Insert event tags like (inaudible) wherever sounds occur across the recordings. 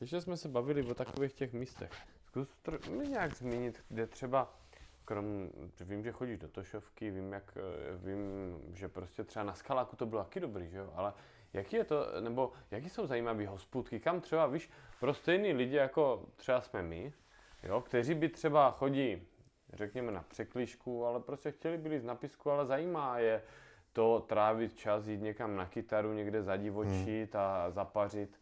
Ještě jsme se bavili o takových těch místech. Zkus mi nějak zmínit, kde třeba, krom, vím, že chodíš do Tošovky, vím, jak, eh, vím, že prostě třeba na Skaláku to bylo taky dobrý, že jo, ale jaký je to, nebo jaký jsou zajímavé hospůdky, kam třeba, víš, pro stejný lidi, jako třeba jsme my, jo, kteří by třeba chodí, řekněme, na překlíšku, ale prostě chtěli byli z napisku, ale zajímá je to trávit čas, jít někam na kytaru, někde zadivočit hmm. a zapařit.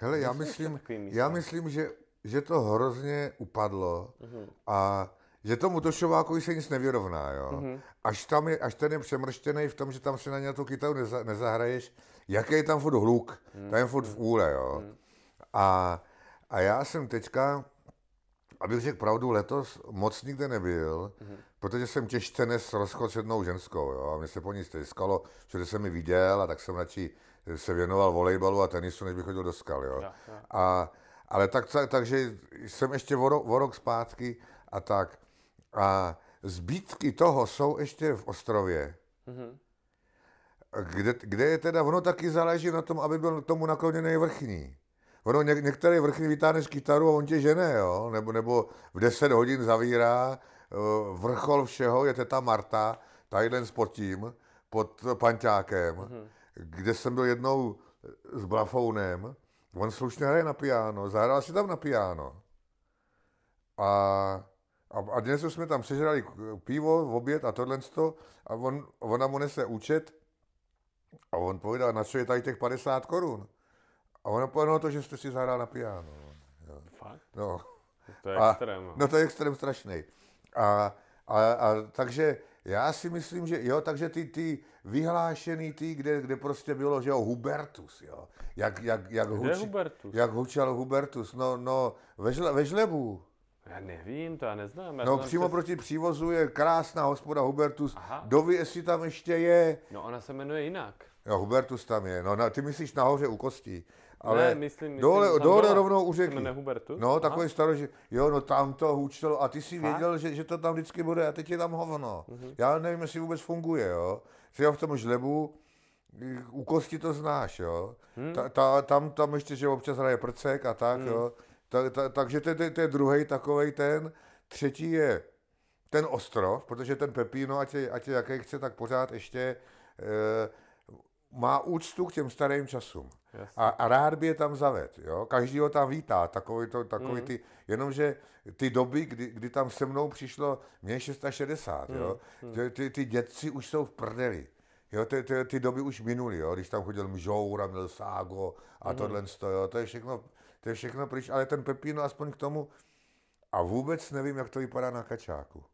Hele, já myslím, já myslím, že, že to hrozně upadlo uh-huh. a že tomu Tošovákovi se nic nevyrovná, jo. Uh-huh. Až, tam je, až ten je přemrštěný v tom, že tam si na ně tu kytaru neza, nezahraješ, jaký je tam furt hluk, uh-huh. tam je furt v úle, jo. Uh-huh. A, a já jsem teďka, abych řekl pravdu, letos moc nikde nebyl, uh-huh. protože jsem těžce nes rozchod s jednou ženskou, jo. A mě se po ní stejskalo, že jsem mi viděl a tak jsem radši se věnoval volejbalu a tenisu, než bych chodil do skal, jo. Ja, ja. A, ale tak, tak, takže jsem ještě o, o rok zpátky a tak. A zbytky toho jsou ještě v Ostrově. Mm-hmm. Kde, kde je teda, ono taky záleží na tom, aby byl tomu nakloněný vrchní. Ono ně, některé vrchní vytáhneš kytaru a on tě žene, jo? Nebo, nebo v 10 hodin zavírá eh, vrchol všeho, je teta Marta, tadyhle pod tím, pod panťákem. Mm-hmm kde jsem byl jednou s Blafounem, on slušně hraje na piano, zahrál si tam na piano. A, a, a dnes jsme tam sežrali pivo, oběd a tohle a on, ona mu nese účet a on povedal, na co je tady těch 50 korun. A ona povedala no to, že jste si zahrál na piano. Jo. Fakt? No. To je extrém. no to je extrém strašný. A, a, a, takže já si myslím, že jo, takže ty, ty vyhlášený ty, kde, kde prostě bylo, že jo, Hubertus, jo. Jak, jak, jak, huč, Hubertus? jak hučal Hubertus, no, no, ve, žle, ve žlebu. Já nevím, to já neznám. Já no přímo přes... proti přívozu je krásná hospoda Hubertus. Aha. Doví, jestli tam ještě je. No ona se jmenuje jinak. Jo, Hubertus tam je. No, na, ty myslíš nahoře u kostí. Ale ne, myslím, myslím dole, dole dole rovnou u řeky. Hubertus? No, takový staroži. Jo, no tam to hůčtelo. A ty si věděl, že, že, to tam vždycky bude a teď je tam hovno. Uh-huh. Já nevím, jestli vůbec funguje, jo. Třeba v tom žlebu, u kosti to znáš, jo. Hmm. Ta, ta, tam, tam ještě, že občas hraje prcek a tak, hmm. jo. Ta, ta, takže to, to, to je druhý takový ten. Třetí je ten ostrov, protože ten Pepino, ať je, ať je jaký chce, tak pořád ještě e, má úctu k těm starým časům. A, a rád by je tam zaved, jo. Každý ho tam vítá, takový, to, takový mm. ty, jenomže ty doby, kdy, kdy tam se mnou přišlo, mě 660, mm. jo. Mm. Ty, ty, ty dětci už jsou v prdeli. Jo, ty, ty, ty doby už minuly, jo, když tam chodil Mžour a měl Ságo a mm. tohle, jo, to je všechno, to je všechno pryč, ale ten Pepino aspoň k tomu, a vůbec nevím, jak to vypadá na kačáku.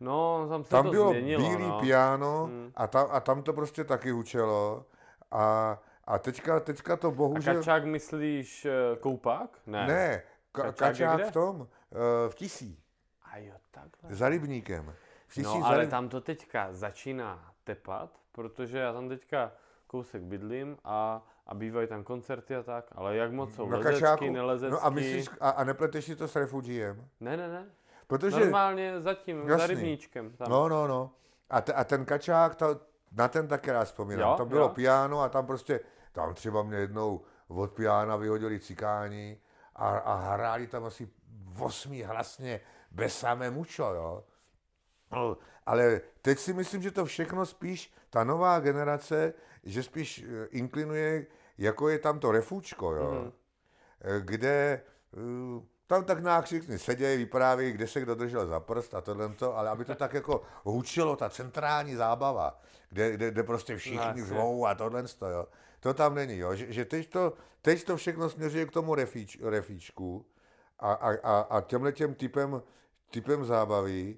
No, tam se tam to bylo změnilo, bílý no. piano hmm. a, tam, a tam to prostě taky učilo. A, a teďka, teďka to bohužel... A kačák myslíš uh, koupák? Ne. Ne, ka- kačák, kačák v tom, uh, v Tisí. A jo, takhle. Za rybníkem. V tisí no, ale ryb... tam to teďka začíná tepat, protože já tam teďka kousek bydlím a, a bývají tam koncerty a tak, ale jak moc jsou Na lezecky, kačáku, nelezecky. No a myslíš, a, a nepleteš si to s refugiem? Ne, ne, ne. Protože, Normálně zatím, jasný. za rybníčkem. Tam. No, no, no. A, te, a ten kačák, to, na ten taky rád vzpomínám. Jo, tam bylo jo. piano a tam prostě, tam třeba mě jednou od piana vyhodili cikáni a, a hráli tam asi osmý hlasně bez samé mučo, jo. No, ale teď si myslím, že to všechno spíš, ta nová generace, že spíš eh, inklinuje, jako je tam to refúčko, jo. Mm-hmm. Kde eh, tam tak nějak všichni sedějí, vyprávějí, kde se kdo držel za prst a tohle to, ale aby to tak jako hučilo, ta centrální zábava, kde, kde, kde prostě všichni no, zvou a tohle to, jo. To tam není, jo. Že, že teď, to, teď to všechno směřuje k tomu refíč, refíčku a, a, a, a těmhle těm typem, typem zábavy,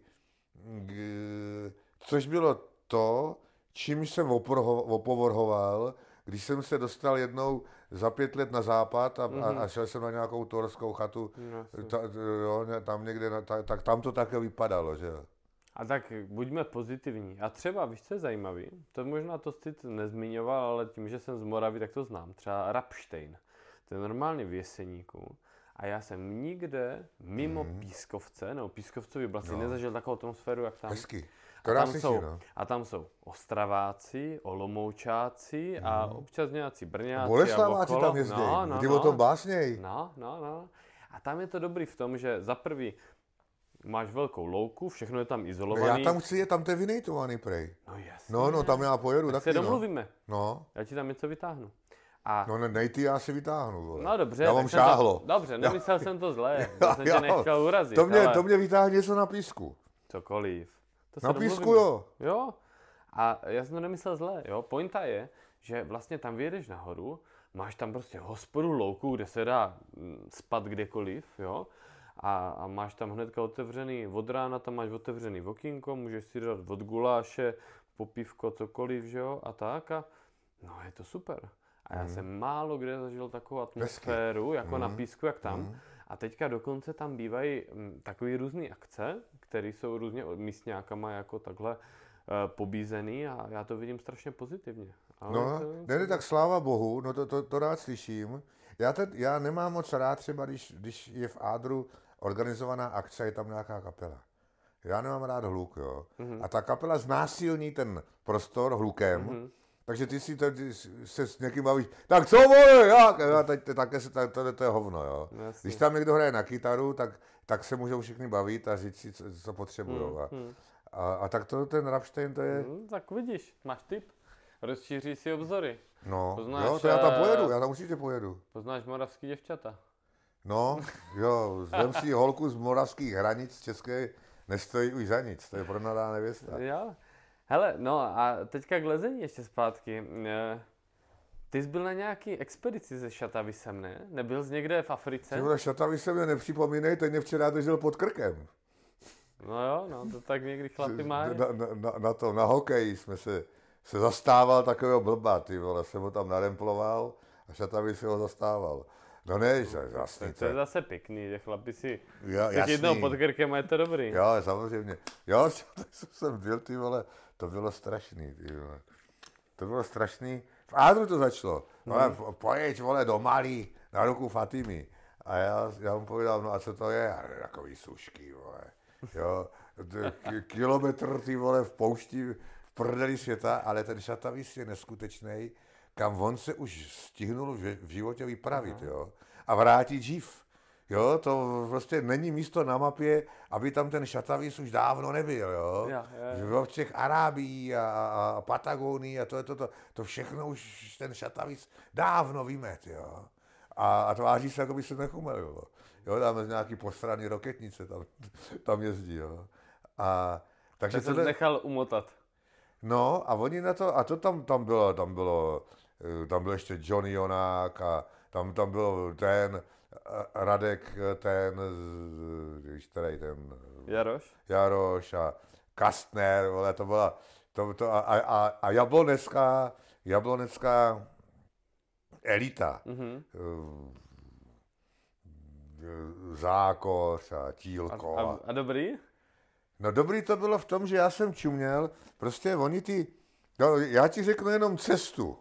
což bylo to, čím jsem opovrhoval, když jsem se dostal jednou za pět let na západ a, mm-hmm. a, a šel jsem na nějakou torskou chatu, no, ta, jo, tam někde, ta, tak tam to také vypadalo, že jo. A tak buďme pozitivní. A třeba, víš, co je zajímavý? To možná to jsi nezmiňoval, ale tím, že jsem z Moravy, tak to znám. Třeba Rapstein. To je normálně v Jeseníku. A já jsem nikde mimo mm. Pískovce, nebo Pískovcovi oblasti, no. nezažil takovou atmosféru, jak tam. Hezky. A tam, jsou, no. a tam jsou Ostraváci, Olomoučáci mm. a mhm. občas nějací Brňáci Boleslaváci tam jezdí, no, no, ty no. o tom básněj. No, no, no. A tam je to dobrý v tom, že za prvý máš velkou louku, všechno je tam izolované. Já tam chci, je tam to vynejtovaný prej. No jasně. No, no, tam já pojedu tak taky, se domluvíme. No. Já ti tam něco vytáhnu. A... No ne, nej ty, já si vytáhnu. Vole. No dobře. Já mám šáhlo. To, dobře, nemyslel já... jsem to zlé. (laughs) Já, jsem tě nechtěl urazit. To mě, ale... to mě vytáhne něco na písku. Cokoliv. To na písku jo. Jo. A já jsem to nemyslel zlé, jo. Pointa je, že vlastně tam vyjedeš nahoru, máš tam prostě hospodu louku, kde se dá mm, spat kdekoliv, jo. A, a máš tam hnedka otevřený, od rána tam máš otevřený okýnko, můžeš si dát od guláše, popívko, cokoliv, že jo, a tak a no je to super. A já mm. jsem málo kde zažil takovou atmosféru, Hezky. jako mm. na mhm. písku, jak tam. Mm. A teďka dokonce tam bývají mm, takové různé akce, které jsou různě místňákama jako takhle uh, pobízený a já to vidím strašně pozitivně. Ale no, to, ne, ne, tak sláva Bohu, no to, to, to rád slyším. Já, ten, já nemám moc rád třeba, když, když je v Ádru organizovaná akce, je tam nějaká kapela. Já nemám rád hluk, jo. Mm-hmm. A ta kapela znásilní ten prostor hlukem, mm-hmm. takže ty si tady se s někým bavíš, tak co vole, jak? A teď, také se, to, to, to je hovno, jo. Jasně. Když tam někdo hraje na kytaru, tak, tak se můžou všichni bavit a říct si, co, co potřebují. Mm-hmm. A, a, tak to ten Rammstein, to je... Mm, tak vidíš, máš tip. Rozšíří si obzory. No, Poznáš, jo, to já tam pojedu, já tam určitě pojedu. Poznáš moravský děvčata. No, jo, vem si holku z moravských hranic České, nestojí už za nic, to je pro nadá nevěsta. Jo. Hele, no a teďka k lezení ještě zpátky. Eh, ty jsi byl na nějaký expedici se šatavisem, ne? Nebyl jsi někde v Africe? Tyhle šatavisem mě nepřipomínej, ten mě včera držel pod krkem. No jo, no to tak někdy chlapi mají. Na, na, na, na to, na hokeji jsme se, se zastával takového blba, ty vole, jsem ho tam naremploval a šatavis ho zastával. No ne, jasný. To je zase pěkný, že chlapi si jo, jednou pod krkem a je to dobrý. Jo, samozřejmě. Jo, (laughs) to jsem byl, ty vole, to bylo strašný, ty vole. To bylo strašný. V Ádru to začalo. No, hmm. pojeď, vole, do Mali, na ruku Fatimy. A já, já mu povedal, no a co to je? A takový sušky, vole. Jo, kilometr, ty vole, v poušti, v prdeli světa, ale ten šatavis je neskutečný kam on se už stihnul v životě vypravit, jo, a vrátit živ. Jo, to prostě není místo na mapě, aby tam ten šatavis už dávno nebyl, jo. Ja, ja, ja. V těch Arábií a, a, a Patagonii a to, to, to, to všechno už ten šatavis dávno vymet, jo. A, a tváří se, jako by se nechumelilo. Jo, tam nějaký posraný roketnice, tam, tam jezdí, jo. A, takže to nechal umotat. No a oni na to, a to tam, tam bylo, tam bylo tam byl ještě Johnny Jonák a tam, tam byl ten eh, Radek, eh, ten, který ten... Jaroš? Jaroš a Kastner, vole, to byla, to, to, a, a, a jablonecká, jablonecká elita. Mm-hmm. Zákoř a Tílko. A, a, a dobrý? No dobrý to bylo v tom, že já jsem čuměl, prostě oni ty, no, já ti řeknu jenom cestu.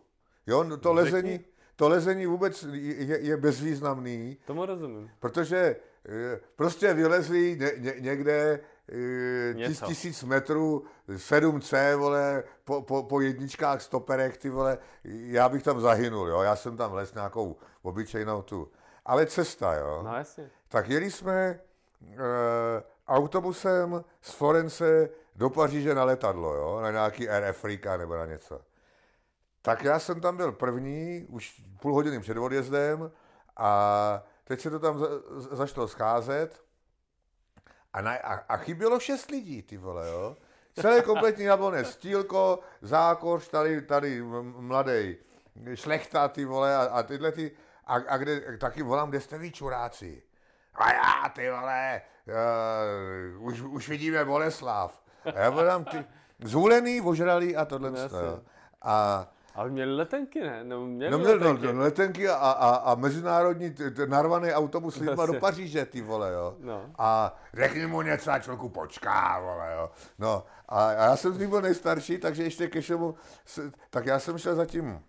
Jo, no to lezení, to lezení vůbec je, je bezvýznamný. Tomu rozumím. Protože eh, prostě vylezli ně, ně, někde eh, tis, tisíc metrů, 7C, vole, po, po, po jedničkách stoperech, ty vole, já bych tam zahynul, jo, já jsem tam les nějakou obyčejnou tu. Ale cesta, jo. No jasně. Tak jeli jsme e, autobusem z Florence do Paříže na letadlo, jo, na nějaký Air Africa nebo na něco. Tak já jsem tam byl první, už půl hodiny před odjezdem a teď se to tam za, začalo scházet a, na, a, a chybělo šest lidí, ty vole, jo. Celé kompletní jablonec, stílko, zákoř, tady, tady mladý, šlechta, ty vole, a, a tyhle ty, a, a kde, taky volám, kde jste vy čuráci? A já, ty vole, uh, už, už vidíme Boleslav. A já volám, ty, zhulený, ožralý a tohle. No, a ale měli letenky, ne? No, měli no, měli letenky. No, letenky a, a, a mezinárodní t, t, narvaný autobus lidma do Paříže, ty vole, jo. No. A řekni mu něco a člověku počká, vole, jo. No a, a já jsem z nich byl nejstarší, takže ještě ke všemu, tak já jsem šel za tím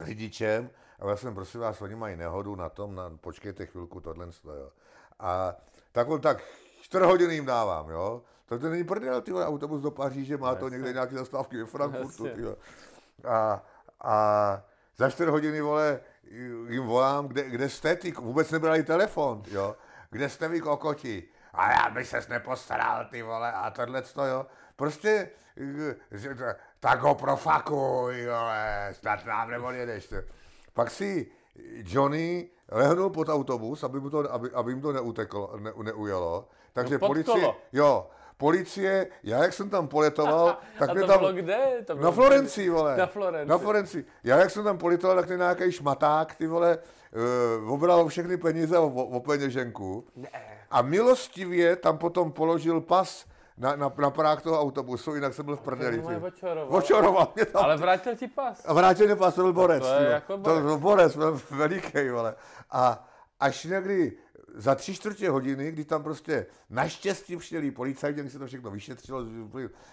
řidičem a já jsem, prosím vás, oni mají nehodu na tom, na, počkejte chvilku, tohle, jo. A tak on tak čtvrt hodiny jim dávám, jo. To, to není prdel, ty vole, autobus do Paříže, má to někde nějaké zastávky ve Frankfurtu, ty vole. A, a za čtyři hodiny, vole, jim volám, kde, kde jste, ty, vůbec nebrali telefon, jo. Kde jste vy kokoti? A já bych ses nepostaral, ty vole, a tohle to, jo. Prostě, tak ho profakuj, vole, snad nám neodjedeš. Pak si Johnny lehnul pod autobus, aby, mu to, aby, aby jim to neuteklo, ne, neujelo. Takže no policie, jo, policie, já jak jsem tam poletoval, (laughs) tak mě to tam... kde? To na Florencii, vole. Na Florencii. Na Florencii. Já jak jsem tam poletoval, tak mě nějaký šmaták, ty vole, uh, obral všechny peníze o, o peněženku. Ne. A milostivě tam potom položil pas na, na, na prák toho autobusu, jinak jsem byl v prdeli. To. Očaroval mě tam. Ale vrátil ti pas. A vrátil mě pas, to byl borec. To je jako To borec. byl borec, byl veliký, vole. A až někdy za tři čtvrtě hodiny, kdy tam prostě naštěstí přijeli policajti, kdy se to všechno vyšetřilo,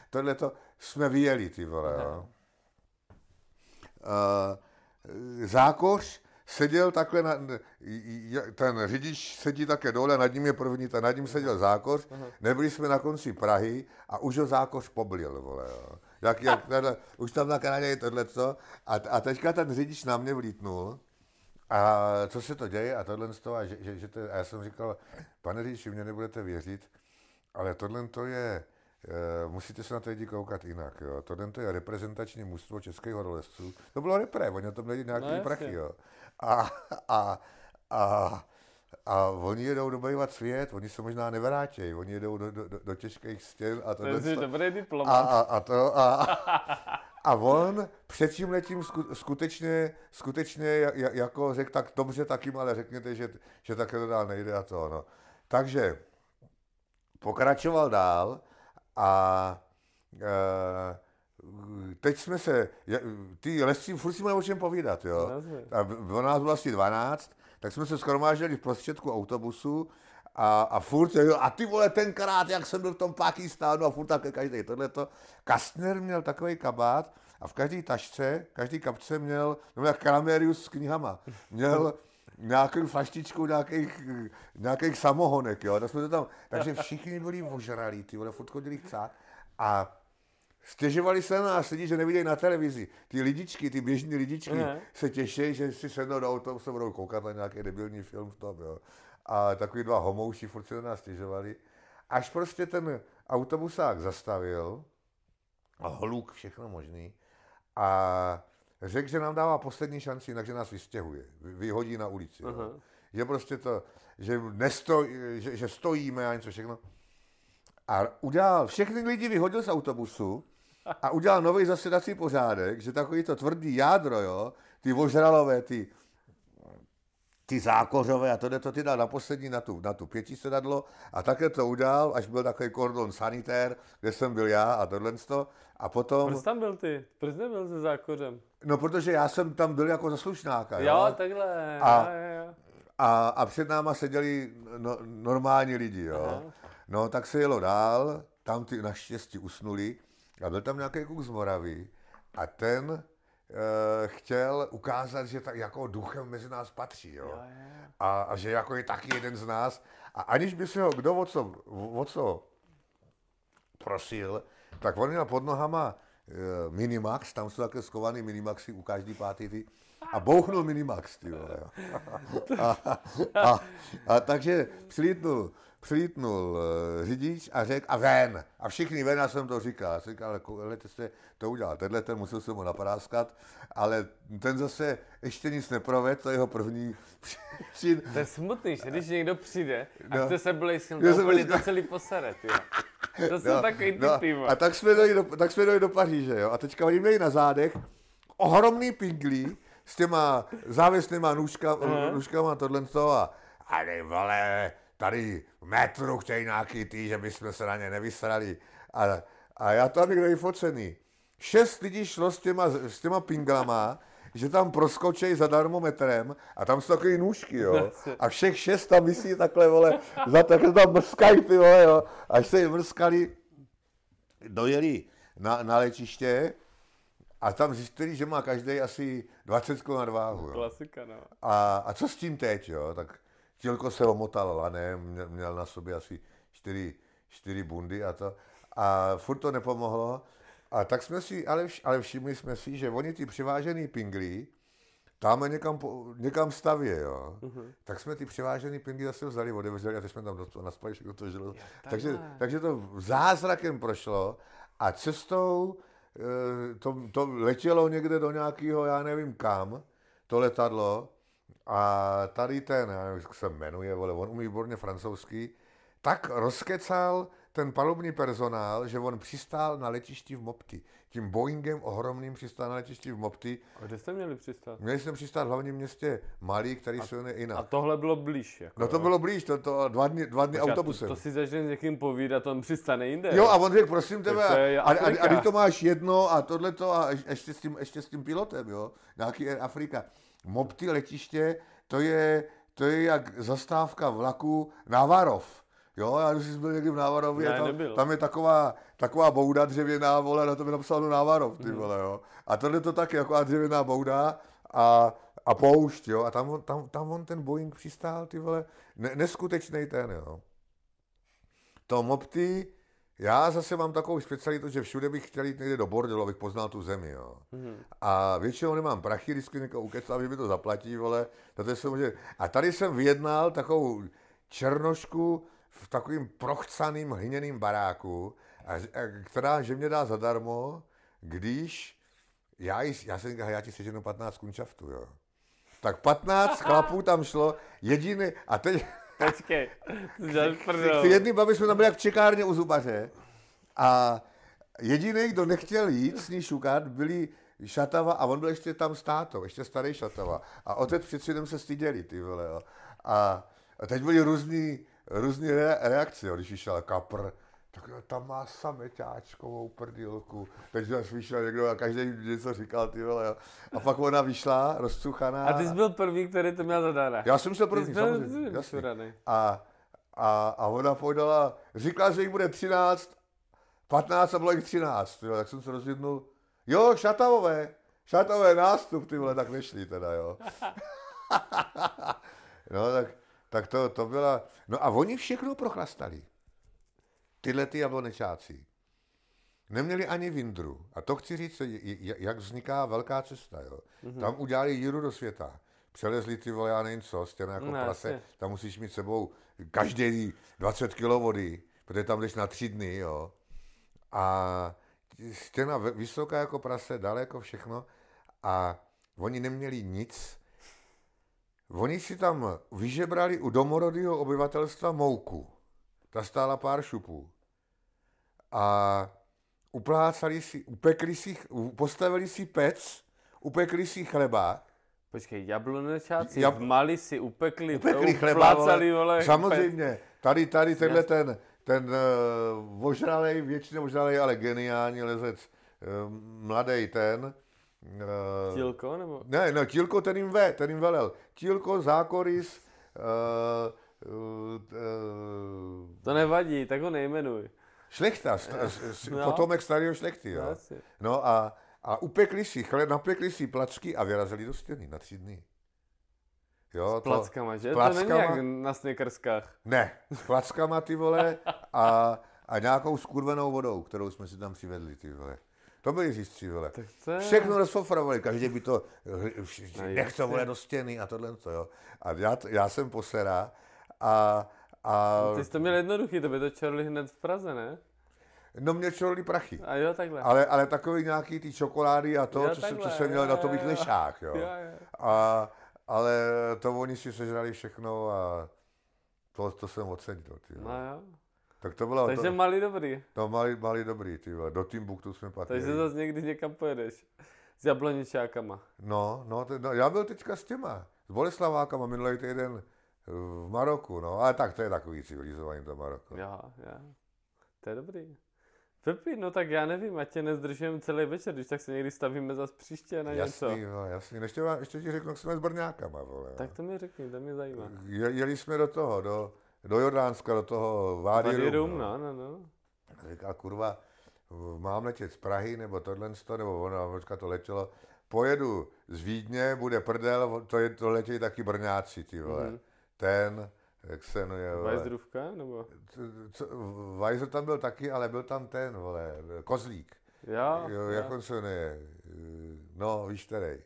tohle to jsme vyjeli, ty vole, jo. Uh, zákoř seděl takhle, na, ten řidič sedí také dole, nad ním je první, a nad ním seděl zákoř, nebyli jsme na konci Prahy a už ho zákoř poblil, vole, jo. Jak, (laughs) jak, tady, už tam na Kanadě je tohleto a, a teďka ten řidič na mě vlítnul a co se to děje a tohle z toho, a, že, že, že to, a já jsem říkal, pane řidiči, mě nebudete věřit, ale tohle to je, e, musíte se na to lidi koukat jinak, jo. Tohle to je reprezentační mužstvo českých horolezců. To bylo repre, oni o tom měli nějaký No, prachy, jo. A, a, a, a oni jedou dobývat svět, oni se možná nevrátí, oni jedou do, do, do, do těžkých stěn a To tohle je to- dobrý a, diplomat. a, a to a, (laughs) a on před tím letím sku- skutečně, skutečně ja- ja- jako řekl, tak dobře, tak jim ale řekněte, že, že takhle to dál nejde a to, no. Takže pokračoval dál a e, teď jsme se, ty lesci furt si mají o čem povídat, jo. A bylo nás bylo asi 12, tak jsme se skromáždili v prostředku autobusu a, a furt, jo, a ty vole, tenkrát, jak jsem byl v tom Pakistánu a furt také každý tohleto. Kastner měl takový kabát a v každé tašce, každý kapce měl, no jak Kramerius s knihama, měl nějakou flaštičku nějakých, nějakých samohonek, jo, tak jsme to tam, takže všichni byli ožralí, ty vole, furt chodili chcát a Stěžovali se na nás lidi, že nevidějí na televizi. Ty lidičky, ty běžní lidičky Ne. se těší, že si sednou do autobusu, budou koukat na nějaký debilní film v tom, jo. A takový dva homouši furt se na nás stěžovali. Až prostě ten autobusák zastavil, a hluk, všechno možný, a řekl, že nám dává poslední šanci, jinak že nás vystěhuje, vy- vyhodí na ulici. Jo. Že prostě to, že, nestoj, že, že stojíme a něco všechno. A udělal, všechny lidi vyhodil z autobusu a udělal nový zasedací pořádek, že takový to tvrdý jádro, jo, ty ožralové, ty, ty zákořové a tohle to ty dal na poslední na tu, na tu pěti sedadlo a také to udělal, až byl takový kordon sanitér, kde jsem byl já a tohle to. A potom, Proč tam byl ty? Proč nebyl se zákořem? no protože já jsem tam byl jako zaslušnáka, jo. Jo, takhle. A- jo, jo, jo. A, a před náma seděli no, normální lidi, jo. Aha. No, tak se jelo dál, tam ty naštěstí usnuli a byl tam nějaký kluk z Moravy a ten chtěl ukázat, že tak jako duchem mezi nás patří, jo. Jo, jo. A, a že jako je taky jeden z nás. A aniž by se ho kdo o co, o co prosil, tak on měl pod nohama e, Minimax, tam jsou také skovaný Minimaxy u každý pátý ty, a bouchnul Minimax, ty vole, jo. (laughs) A, a, a, takže přilítnul, přilítnul uh, řidič a řekl, a ven. A všichni ven, já jsem to říkal. Já jsem říkal, ale koukejte jste to udělal. Tenhle ten musel jsem ho napráskat, ale ten zase ještě nic neprovedl, to je jeho první (laughs) přin. To je smutný, že když někdo přijde a No. chce se Já to jsem úplně to celý poseret, jo. To jsou takový ty ty, a tak jsme, dojeli do, tak jsme dojeli do Paříže, jo. A teďka oni měli na zádech ohromný pinglí s těma závěsnýma nůžka, nůžkama tohle to a ale vole, tady metru chtějí nějaký ty, že bychom se na ně nevysrali. A, a já tam někde vyfocený. Šest lidí šlo s těma, s těma pinglama, že tam proskočej zadarmo metrem a tam jsou takový nůžky, jo. A všech šest tam visí takhle, vole, za takhle tam mrskají, ty vole, jo. Až se jim mrskali, dojeli na, na letiště a tam zjistili, že má každý asi 20 kg na váhu. Jo. Klasika, no. A, a co s tím teď, jo? Tak Tělko se omotal lanem, měl, měl na sobě asi čtyři, čtyři bundy a to. A furt to nepomohlo. A tak jsme si, ale, vš, ale všimli jsme si, že oni ty přivážený pinglí, tam někam, někam stavě, jo. Uh-huh. Tak jsme ty převážený pingy zase vzali, odevřeli a teď jsme tam do toho naspali všechno to žilo. takže, takže to zázrakem prošlo a cestou eh, to, to letělo někde do nějakého, já nevím kam, to letadlo a tady ten, já nevím, jak se jmenuje, vole, on umí výborně francouzský, tak rozkecal ten palubní personál, že on přistál na letišti v Mopti. Tím Boeingem ohromným přistál na letišti v Mopti. A kde jste měli přistát? Měli jsme přistát v hlavním městě Mali, který se jmenuje Ina. A tohle bylo blíž? Jako, no to bylo blíž, to, to dva dny, dva dny autobusem. To, to si začne s někým povídat, on přistane jinde. Jo, a on řekl, prosím tebe, a, a, a, a, to máš jedno a tohle to a ještě s tím, ještě s tím pilotem, jo, nějaký Air Afrika. Mopti letiště, to je, to je jak zastávka vlaku Navarov. Jo, já když jsi byl někdy v Návarově, ne, tam, tam, je taková, taková bouda dřevěná, vole, na to mi napsal Návarov, ty mhm. vole, jo. A tohle to taky, jako dřevěná bouda a, a poušť, jo. A tam, on, tam, tam on ten Boeing přistál, ty vole, ne, neskutečný ten, jo. To Mopty, já zase mám takovou specialitu, že všude bych chtěl jít někde do bordelu, abych poznal tu zemi, jo. Mm-hmm. A většinou nemám prachy, vždycky někoho ukecal, že mi to zaplatí, vole. To je A tady jsem vyjednal takovou černošku, v takovým prochcaným hliněným baráku, a, a, která že mě dá zadarmo, když já, jí, já jsem říkal, já ti seženu 15 kunčaftů, jo. Tak 15 chlapů tam šlo, jediný, a teď... Počkej, ty jedný babi jsme tam byli jak v čekárně u zubaře a jediný, kdo nechtěl jít s ní šukat, byli Šatava a on byl ještě tam státo, ještě starý Šatava. A otec před se styděli, ty vole, jo. A, teď byli různý různé re- reakce, jo. když vyšel kapr, tak jo, tam má sameťáčkovou prdilku. Teď zase vyšel někdo a každý něco říkal, ty vole, jo. A pak ona vyšla, rozcuchaná. A ty jsi byl první, který to měl zadána. Já jsem byl první, samozřejmě. A, a, a ona povedala, říkala, že jich bude 13, 15 a bylo jich 13, jo. tak jsem se rozjednul, jo, šatavové, šatové nástup, ty vole, tak nešli teda, jo. (laughs) no, tak, tak to, to byla... No a oni všechno prochlastali. Tyhle ty jablonečáci. Neměli ani vindru. A to chci říct, jak vzniká velká cesta. Jo. Mm-hmm. Tam udělali jíru do světa. Přelezli ty vole, já nevím co, stěna jako no, prase. Tam musíš mít sebou každý 20 kg vody, protože tam jdeš na tři dny, jo. A stěna vysoká jako prase, daleko všechno. A oni neměli nic, Oni si tam vyžebrali u domorodého obyvatelstva mouku. Ta stála pár šupů. A uplácali si, upekli si, postavili si pec, upekli si chleba. Počkej, jablonečáci Jab... v Mali si upekli, upekli chleba, vole, vole, samozřejmě. Tady, tady tenhle ten, ten uh, ožralej, většinou ožralej, ale geniální lezec, uh, mladý ten, Uh, Tílko nebo? Ne, no Tílko ten jim ve, ten jim velel. Tílko, Zákoris, uh, uh, uh, To nevadí, tak ho nejmenuj. Šlechta, st- no. potomek starého šlechty, jo. No, no a, a upekli si, chle, napekli si placky a vyrazili do stěny na tři dny. Jo, s plackama, to, že? Plackama, to není jak na snekerskách. Ne, s plackama, ty vole, (laughs) a, a nějakou skurvenou vodou, kterou jsme si tam přivedli, ty vole. To byli řízci, vole. To... Všechno rozfofrovali, každý by to, no, nech to vole do stěny a tohle, to, jo. A já, já jsem posera a, a... Ty jsi to měl jednoduchý, to by to čorli hned v Praze, ne? No mě čorli prachy. A jo, takhle. Ale, ale takový nějaký ty čokolády a to, jo, co, takhle, jsem, co jsem měl jo, na tových lešách, jo. (laughs) jo, jo. A, ale to oni si sežrali všechno a to, to jsem ocenil. Ty, no jo. Tak to bylo Takže to, malý dobrý. No malý, malý dobrý, ty. Do Timbuktu jsme patřili. Takže zase někdy někam pojedeš. S jabloničákama. No, no, te, no, já byl teďka s těma, s Boleslavákama minulý týden v Maroku, no, ale tak to je takový civilizovaný to Maroko. Jo, jo. To je dobrý. Pepi, no tak já nevím, ať tě nezdržujeme celý večer, když tak se někdy stavíme zase příště na jasný, něco. No, jasný, ještě, vám, ještě ti řeknu, jak jsme s Brňákama, vole. Tak to mi řekni, to mě zajímá. Je, jeli jsme do toho, do, do Jordánska, do toho Vády, Vády Rum, no, no, no. Říká, kurva, mám letět z Prahy, nebo tohle, nebo ono, počka, to letělo, pojedu z Vídně, bude prdel, to, je, to letějí taky Brňáci, ty vole. Mm-hmm. Ten, jak se jmenuje. Vajzdrůvka, nebo? Weiser tam byl taky, ale byl tam ten, vole, Kozlík. Já? Jo, jak on se jmenuje? No, víš který.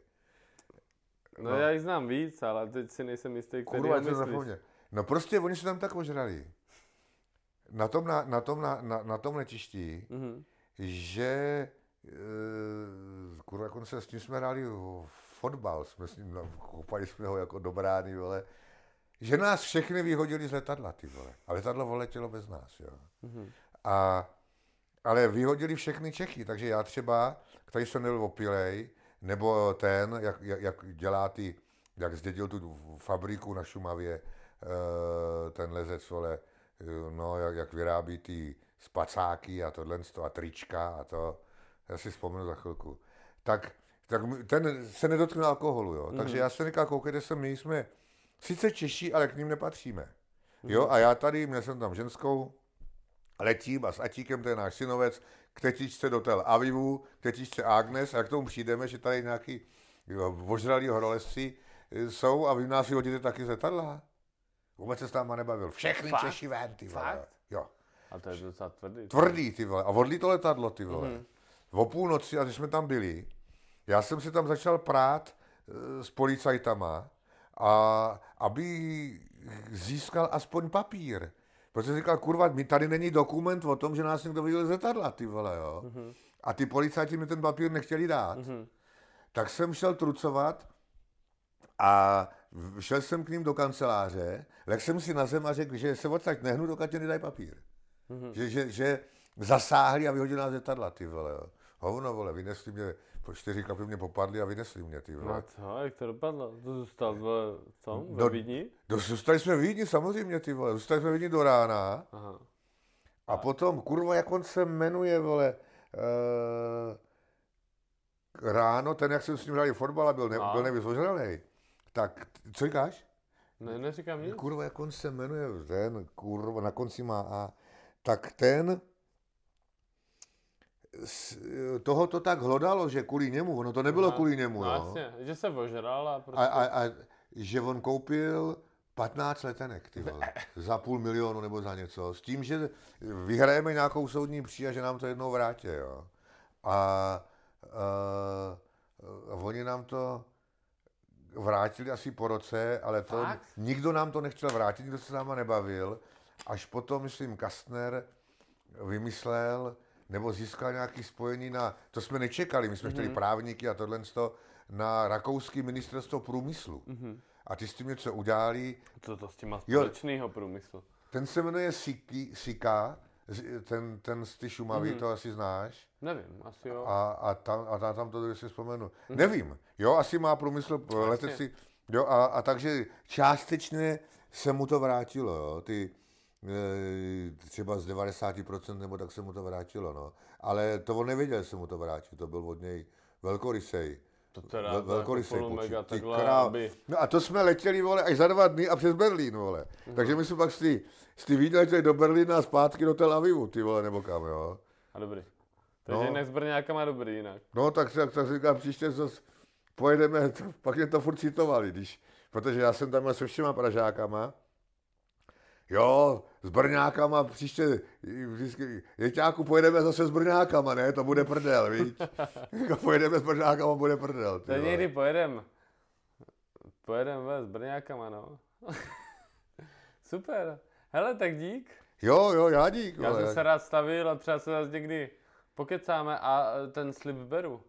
No, no, já ji znám víc, ale teď si nejsem jistý, který Kurva, to zapomněl. No prostě oni se tam tak ožrali. Na tom, na, na tom, na, na, na tom letišti, Mhm. že e, kurva, jak on se s tím jsme hráli fotbal, jsme s ním, no, koupali jsme ho jako dobrány, vole, že nás všechny vyhodili z letadla, ty vole. A letadlo letělo bez nás, jo. Mhm. A, ale vyhodili všechny Čechy, takže já třeba, který jsem nebyl opilej, nebo ten, jak, jak, jak dělá ty, jak zdědil tu fabriku na Šumavě, eh, ten lezec, vole, no, jak, jak vyrábí ty spacáky a tohle a trička a to, já si vzpomenu za chvilku. Tak, tak ten se nedotkne alkoholu, jo. Takže já jsem říkal, koukejte se, my jsme sice Češi, ale k ním nepatříme. Jo, a já tady, měl jsem tam ženskou, letím a s Atíkem, to je náš synovec, k tetičce do Tel Avivu, k tetičce Agnes a k tomu přijdeme, že tady nějaký jo, ožralí horolezci e, jsou a vy nás vyhodíte taky z letadla. Vůbec se s náma nebavil. Všechny Fakt? Češi ven, ty vole. Fakt? Jo. A to je docela tvrdý. Tvrdý, ty vole. A odlí to letadlo, ty vole. Mhm. O půlnoci, a když jsme tam byli, já jsem si tam začal prát e, s policajtama, a aby získal aspoň papír. Protože říkal, kurva, mi tady není dokument o tom, že nás někdo viděl z letadla, ty vole, jo. A ty policajti mi ten papír nechtěli dát. Mhm. Tak jsem šel trucovat a šel jsem k ním do kanceláře, lek jsem si na zem a řekl, že se odsaď nehnu, dokud ti nedají papír. Mhm. Že, že, že zasáhli a vyhodili nás z letadla, ty vole, jo. Hovno, vole, vynesli mě, po čtyři kapy mě popadli a vynesli mě, ty No vole. a co, jak to dopadlo? To zůstal v tom, Do- ve Vídni? Do, zůstali jsme v Vídni, samozřejmě, ty vole, zůstali jsme v Vídni do rána. Aha. A potom, kurva, jak on se jmenuje, vole, uh, ráno, ten, jak jsem s ním hráli fotbal a byl, ne, A? byl ožralej, tak, co říkáš? Ne, neříkám nic. Kurva, jak on se jmenuje, ten, kurva, na konci má A, tak ten, toho to tak hlodalo, že kvůli němu, ono to nebylo No, kvůli němu, No jo. jasně, že se ožral a prostě... A, a, a že on koupil 15 letenek, ty vole, (laughs) za půl milionu nebo za něco, s tím, že vyhrajeme nějakou soudní pří a že nám to jednou vrátí, jo. A, a, a oni nám to vrátili asi po roce, ale to, Fakt? nikdo nám to nechtěl vrátit, nikdo se s náma nebavil, až potom, myslím, Kastner vymyslel, nebo získal nějaké spojení na, to jsme nečekali, my jsme chtěli právníky a tohle to, na rakouský ministerstvo průmyslu. Mhm. A ty s tím něco udělali. Co to s tím má Jo. společného průmyslu? Ten se jmenuje Siki, Sika, ten, ten z ty Šumavy, to asi znáš. Nevím, asi jo. A, a, tam, a tam, tam to si vzpomenu. Nevím, jo, asi má průmysl eh, letecí. Jo, a, a takže částečně se mu to vrátilo, jo, ty třeba z 90% nebo tak se mu to vrátilo, no. Ale to on nevěděl, že se mu to vrátí, to byl od něj velkorysej. To teda Vel- to velkorysej jako mega. Ty takhle, král. aby... No a to jsme letěli, vole, až za dva dny a přes Berlín, vole. Takže my jsme pak z ty, z ty letěli do Berlína a zpátky do Tel Avivu, ty vole, nebo kam, jo. A dobrý. Takže No. jinak s Brňákama dobrý jinak. No tak, tak, tak říkám, příště zase pojedeme, to, (laughs) pak mě to furt citovali, když, protože já jsem tam měl se všema Pražákama, jo, s Brňákama příště, vždycky, Jeťáku, pojedeme zase s Brňákama, ne, to bude prdel, víš, (laughs) Jako pojedeme s Brňákama, bude prdel, vole. někdy pojedem. Pojedem ve s Brňákama, no. (laughs) Super. Hele, tak dík. Jo, jo, já dík, Já vole. jsem se rád stavil a třeba se zase někdy pokecáme a e, ten slib beru.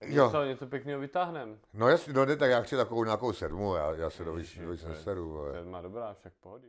Jo. Něco, něco pěkného vytáhneme. No jasně, no ne, tak já chci takovou nějakou sedmu, já, já se do víc, neseru. To má dobrá, však pohody.